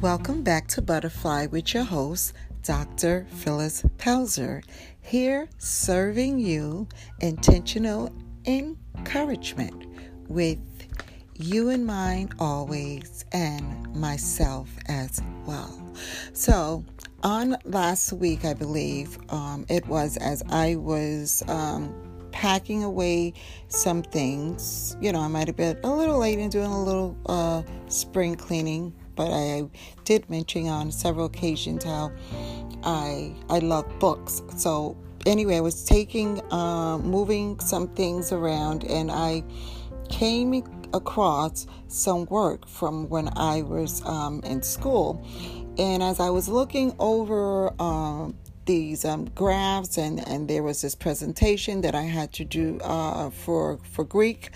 Welcome back to Butterfly with your host, Dr. Phyllis Pelzer, here serving you intentional encouragement with you in mind always and myself as well. So, on last week, I believe um, it was as I was um, packing away some things. You know, I might have been a little late in doing a little uh, spring cleaning but I did mention on several occasions how I I love books. So anyway, I was taking uh, moving some things around, and I came across some work from when I was um, in school. And as I was looking over uh, these um, graphs, and, and there was this presentation that I had to do uh, for for Greek,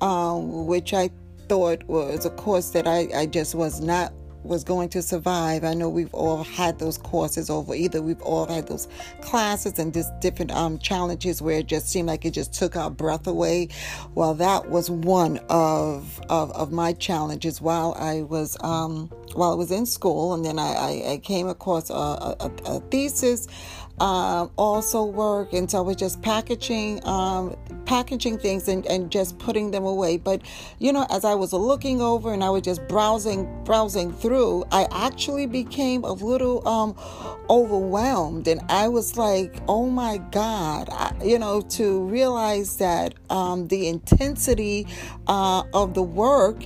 uh, which I thought was a course that I, I just was not was going to survive. I know we've all had those courses over either we've all had those classes and just different um, challenges where it just seemed like it just took our breath away. Well, that was one of of, of my challenges while I was um, while I was in school, and then I, I, I came across a, a, a thesis um, also work, and so I was just packaging, um, packaging things and, and just putting them away. But you know, as I was looking over and I was just browsing, browsing through, I actually became a little um, overwhelmed, and I was like, "Oh my God!" I, you know, to realize that um, the intensity uh, of the work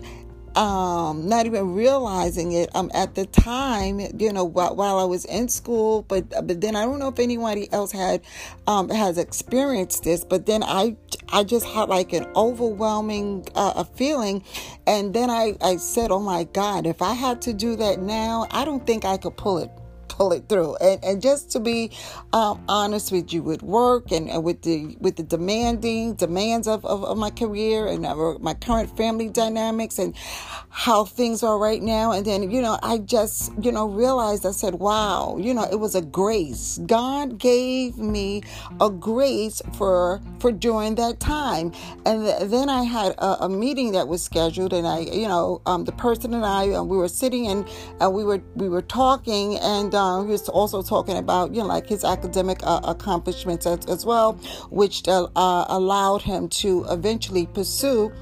um, not even realizing it um, at the time, you know, while, while, I was in school. But but then I don't know if anybody else had um, has experienced this. But then I I just had like an overwhelming uh, feeling, and then I I said, oh my God, if I had to do that now, I don't think I could pull it pull it through. And, and just to be um, honest with you, with work and, and, with the with the demanding demands of, of, of my career and my current family dynamics and how things are right now. And then, you know, I just, you know, realized I said, wow, you know, it was a grace. God gave me a grace for for during that time. And th- then I had a, a, meeting that was scheduled and I, you know, um, the person and I, uh, we were sitting and uh, we were we were talking and uh, he was also talking about, you know, like his academic uh, accomplishments as, as, well, which uh, uh, allowed him to eventually pursue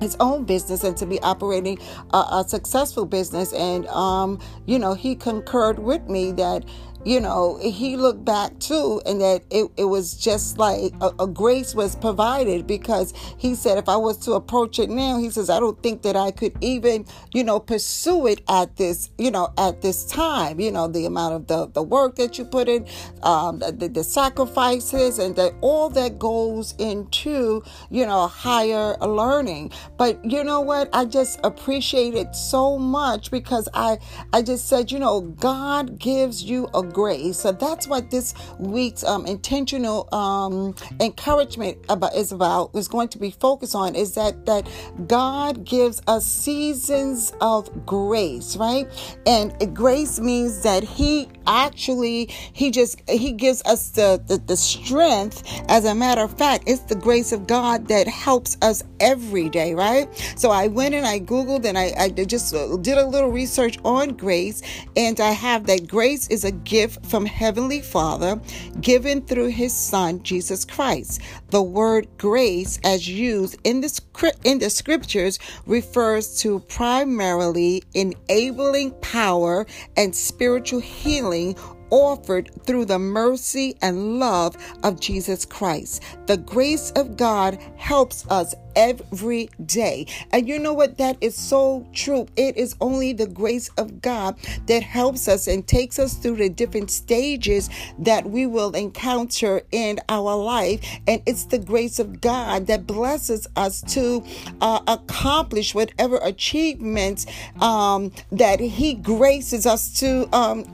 his own business and to be operating a, a successful business. And, um, you know, he concurred with me that you know, he looked back too, and that it, it was just like a, a, grace was provided because he said, if I was to approach it now, he says, I don't think that I could even, you know, pursue it at this, you know, at this time. You know, the amount of the, the work that you put in, um, the, the sacrifices, and that all that goes into, you know, higher learning. But you know what? I just appreciate it so much because I, I just said, you know, God gives you a grace. So that's what this week's um, intentional um, encouragement about is about is going to be focused on is that that God gives us seasons of grace, right? And grace means that He actually He just He gives us the, the the strength. As a matter of fact, it's the grace of God that helps us every day, right? So I went and I googled and I, I just did a little research on grace, and I have that grace is a gift gift from Heavenly Father given through His Son, Jesus Christ. The word grace, as used in the, in the scriptures, refers to primarily enabling power and spiritual healing offered through the mercy and love of Jesus Christ. The grace of God helps us every day. And you know what? That is so true. It is only the grace of God that helps us and takes us through the different stages that we will encounter in our life. And it's the grace of God that blesses us to uh, accomplish whatever achievements um, that He graces us to um,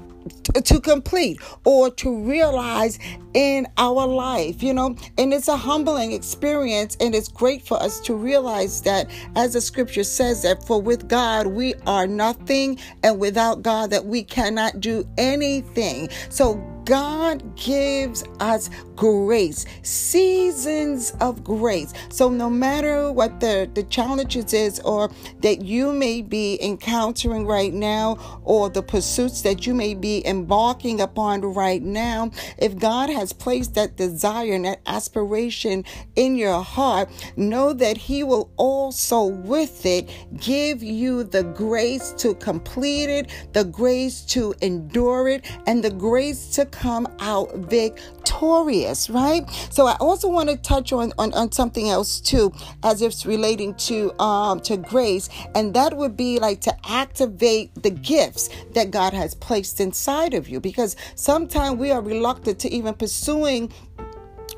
to complete or to realize in our life, you know. And it's a humbling experience, and it's great for us to realize that, as the scripture says, that for with God we are nothing, and without God that we cannot do anything. So God gives us grace, seasons of grace. So no matter what the, the challenges is or that you may be encountering right now or the pursuits that you may be embarking upon right now, if God has placed that desire and that aspiration in your heart, know that He will also with it give you the grace to complete it, the grace to endure it, and the grace to come out victorious, right? So I also want to touch on, on, on something else too, as it's relating to um to grace, and that would be like to activate the gifts that God has placed inside of you. Because sometimes we are reluctant to even pursuing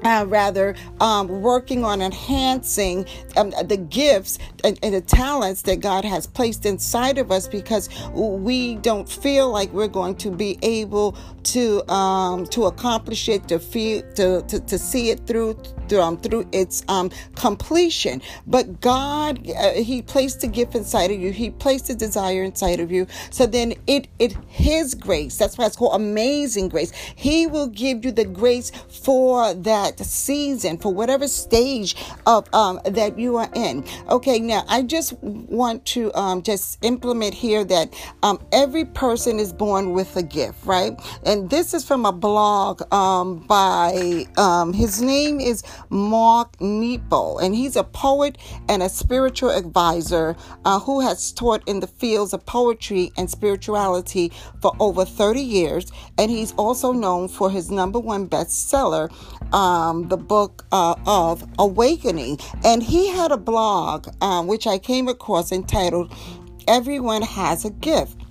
uh, rather um, working on enhancing um, the gifts and, and, the talents that God has placed inside of us because we don't feel like we're going to be able to um, to accomplish it to feel to, to, to see it through through, um, through its um, completion. But God, uh, He placed a gift inside of you. He placed a desire inside of you. So then it it His grace. That's why it's called amazing grace. He will give you the grace for that season, for whatever stage of um, that you are in. Okay, now I just want to um, just implement here that um, every person is born with a gift, right? And this is from a blog um, by um, his name is Mark Nepo, and he's a poet and a spiritual advisor uh, who has taught in the fields of poetry and spirituality for over 30 years. And he's also known for his number one bestseller, um, the book uh, of Awakening. And he had a blog, um, which I came across entitled Everyone Has a Gift.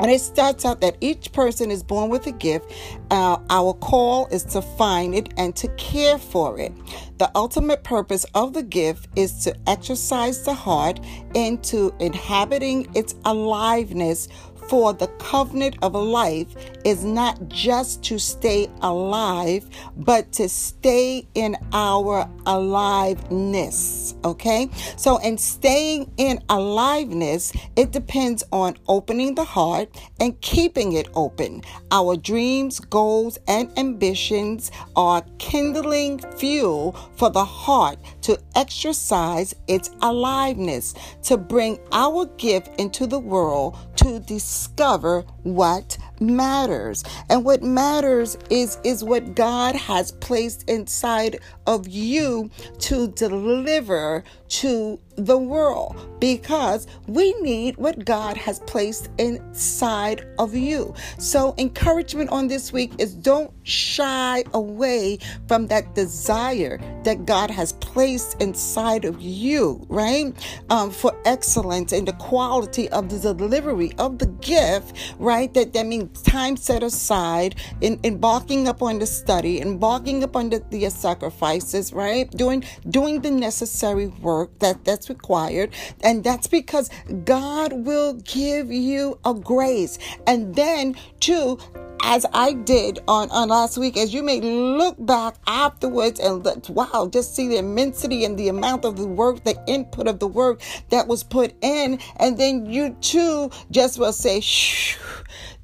And it starts out that each person is born with a gift. Uh, our call is to find it and to care for it. The ultimate purpose of the gift is to exercise the heart into inhabiting its aliveness for the covenant of life is not just to stay alive, but to stay in our aliveness. Okay? So, in staying in aliveness, it depends on opening the heart and keeping it open. Our dreams, goals, and ambitions are kindling fuel for the heart to exercise its aliveness, to bring our gift into the world to discover what matters. And what matters is is what God has placed inside of you to deliver to the world because we need what God has placed inside of you. So, encouragement on this week is don't shy away from that desire that God has placed inside of you, right? Um, for excellence and the quality of the delivery of the gift, right? That that means time set aside in embarking upon the study, embarking upon the, the sacrifices, right? Doing doing the necessary work that that's required. And that's because God will give you a grace. And then, too, as I did on, on last week, as you may look back afterwards and let, wow, just see the immensity and the amount of the work, the input of the work that was put in. And then you too just will say, shh,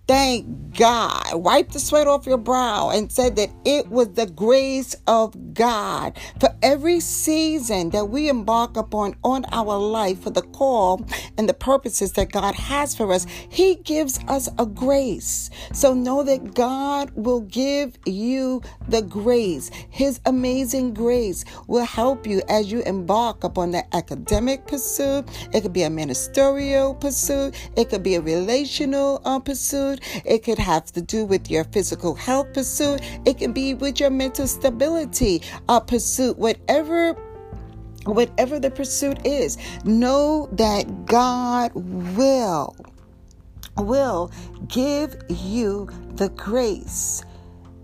thank God, wipe the sweat off your brow, and said that it was the grace of God for every season that we embark upon on our life for the call and the purposes that God has for us. He gives us a grace. So know that God will give you the grace. His amazing grace will help you as you embark upon the academic pursuit. It could be a ministerial pursuit. It could be a relational uh, pursuit pursuit. It could have to do with your physical health pursuit. It can be with your mental stability uh, pursuit. Whatever whatever the pursuit is, know that God will will give you the grace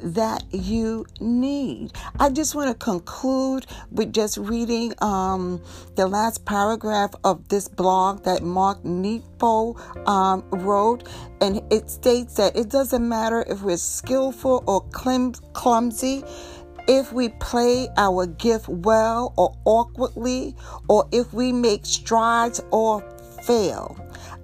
that you need. I just want to conclude with just reading um, the last paragraph of this blog that Mark Nepo um, wrote. And it states that it doesn't matter if we're skillful or clumsy if we play our gift well or awkwardly, or if we make strides or fail.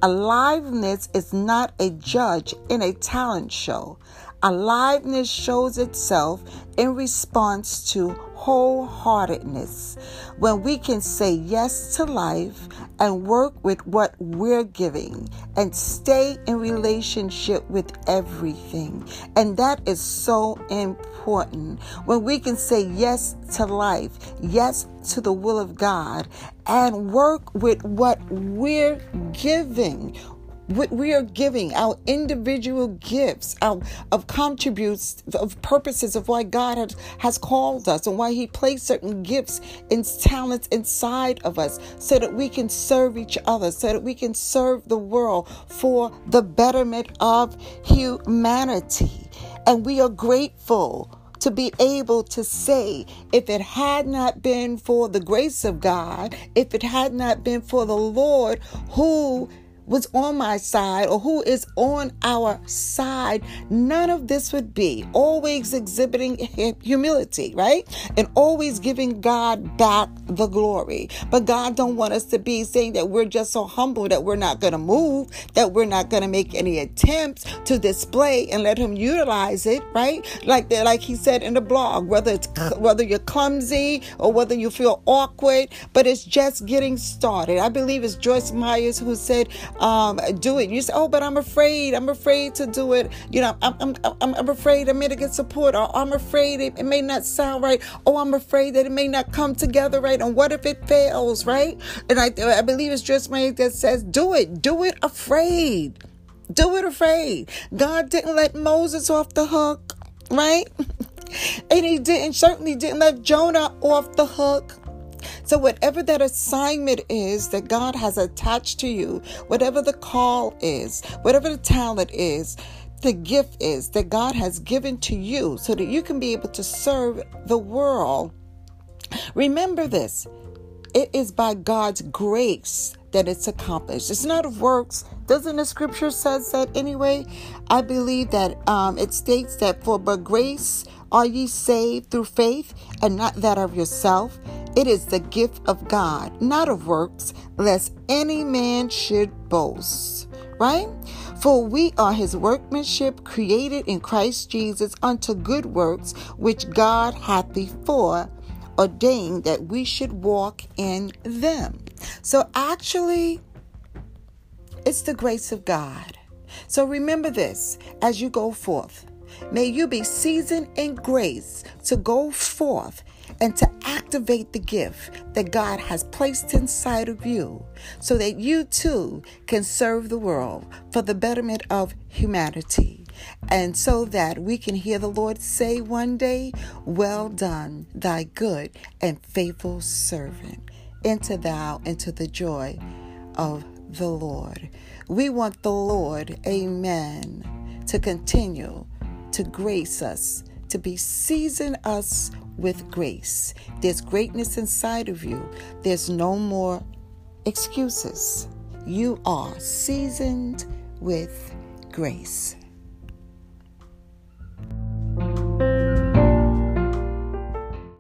Aliveness is not a judge in a talent show. Aliveness shows itself in response to wholeheartedness. When we can say yes to life and work with what we're giving and stay in relationship with everything. And that is so important. When we can say yes to life, yes to the will of God, and work with what we're giving we are giving our individual gifts our, of contributes of purposes of why god has, has called us and why he placed certain gifts and talents inside of us so that we can serve each other so that we can serve the world for the betterment of humanity. And we are grateful to be able to say, if it had not been for the grace of God, if it had not been for the Lord who was on my side or who is on our side, none of this would be. Always exhibiting humility, right? And always giving God back the glory. But God don't want us to be saying that we're just so humble that we're not going to move, that we're not going to make any attempts to display and let him utilize it, right? Like the, like he said in the blog, whether it's whether you're clumsy or whether you feel awkward, but it's just getting started. I believe it's Joyce Myers who said um, do it. You say, oh, but I'm afraid. I'm afraid to do it. You know, I'm, I'm, I'm, I'm afraid I may not get support, or I'm afraid it, it may not sound right. Oh, I'm afraid that it may not come together right. And what if it fails, right? And I, I believe it's Joyce Meyer that says, do it. Do it afraid. Do it afraid. God didn't let Moses off the hook, right? and he didn't certainly didn't let Jonah off the hook. So, whatever that assignment is that God has attached to you, whatever the call is, whatever the talent is, the gift is that God has given to you so that you can be able to serve the world. Remember this it is by God's grace that it's accomplished. It's not of works. Doesn't the scripture says that anyway? I believe that um, it states that for by grace are ye saved through faith, and not that of yourself. It is the gift of God, not of works, lest any man should boast. Right? For we are his workmanship, created in Christ Jesus unto good works, which God hath before ordained that we should walk in them. So actually, it's the grace of God. So remember this as you go forth. May you be seasoned in grace to go forth and to activate the gift that God has placed inside of you so that you too can serve the world for the betterment of humanity. And so that we can hear the Lord say one day, Well done, thy good and faithful servant. Enter thou into the joy of the Lord. We want the Lord, amen, to continue to grace us, to be season us with grace. There's greatness inside of you. There's no more excuses. You are seasoned with grace.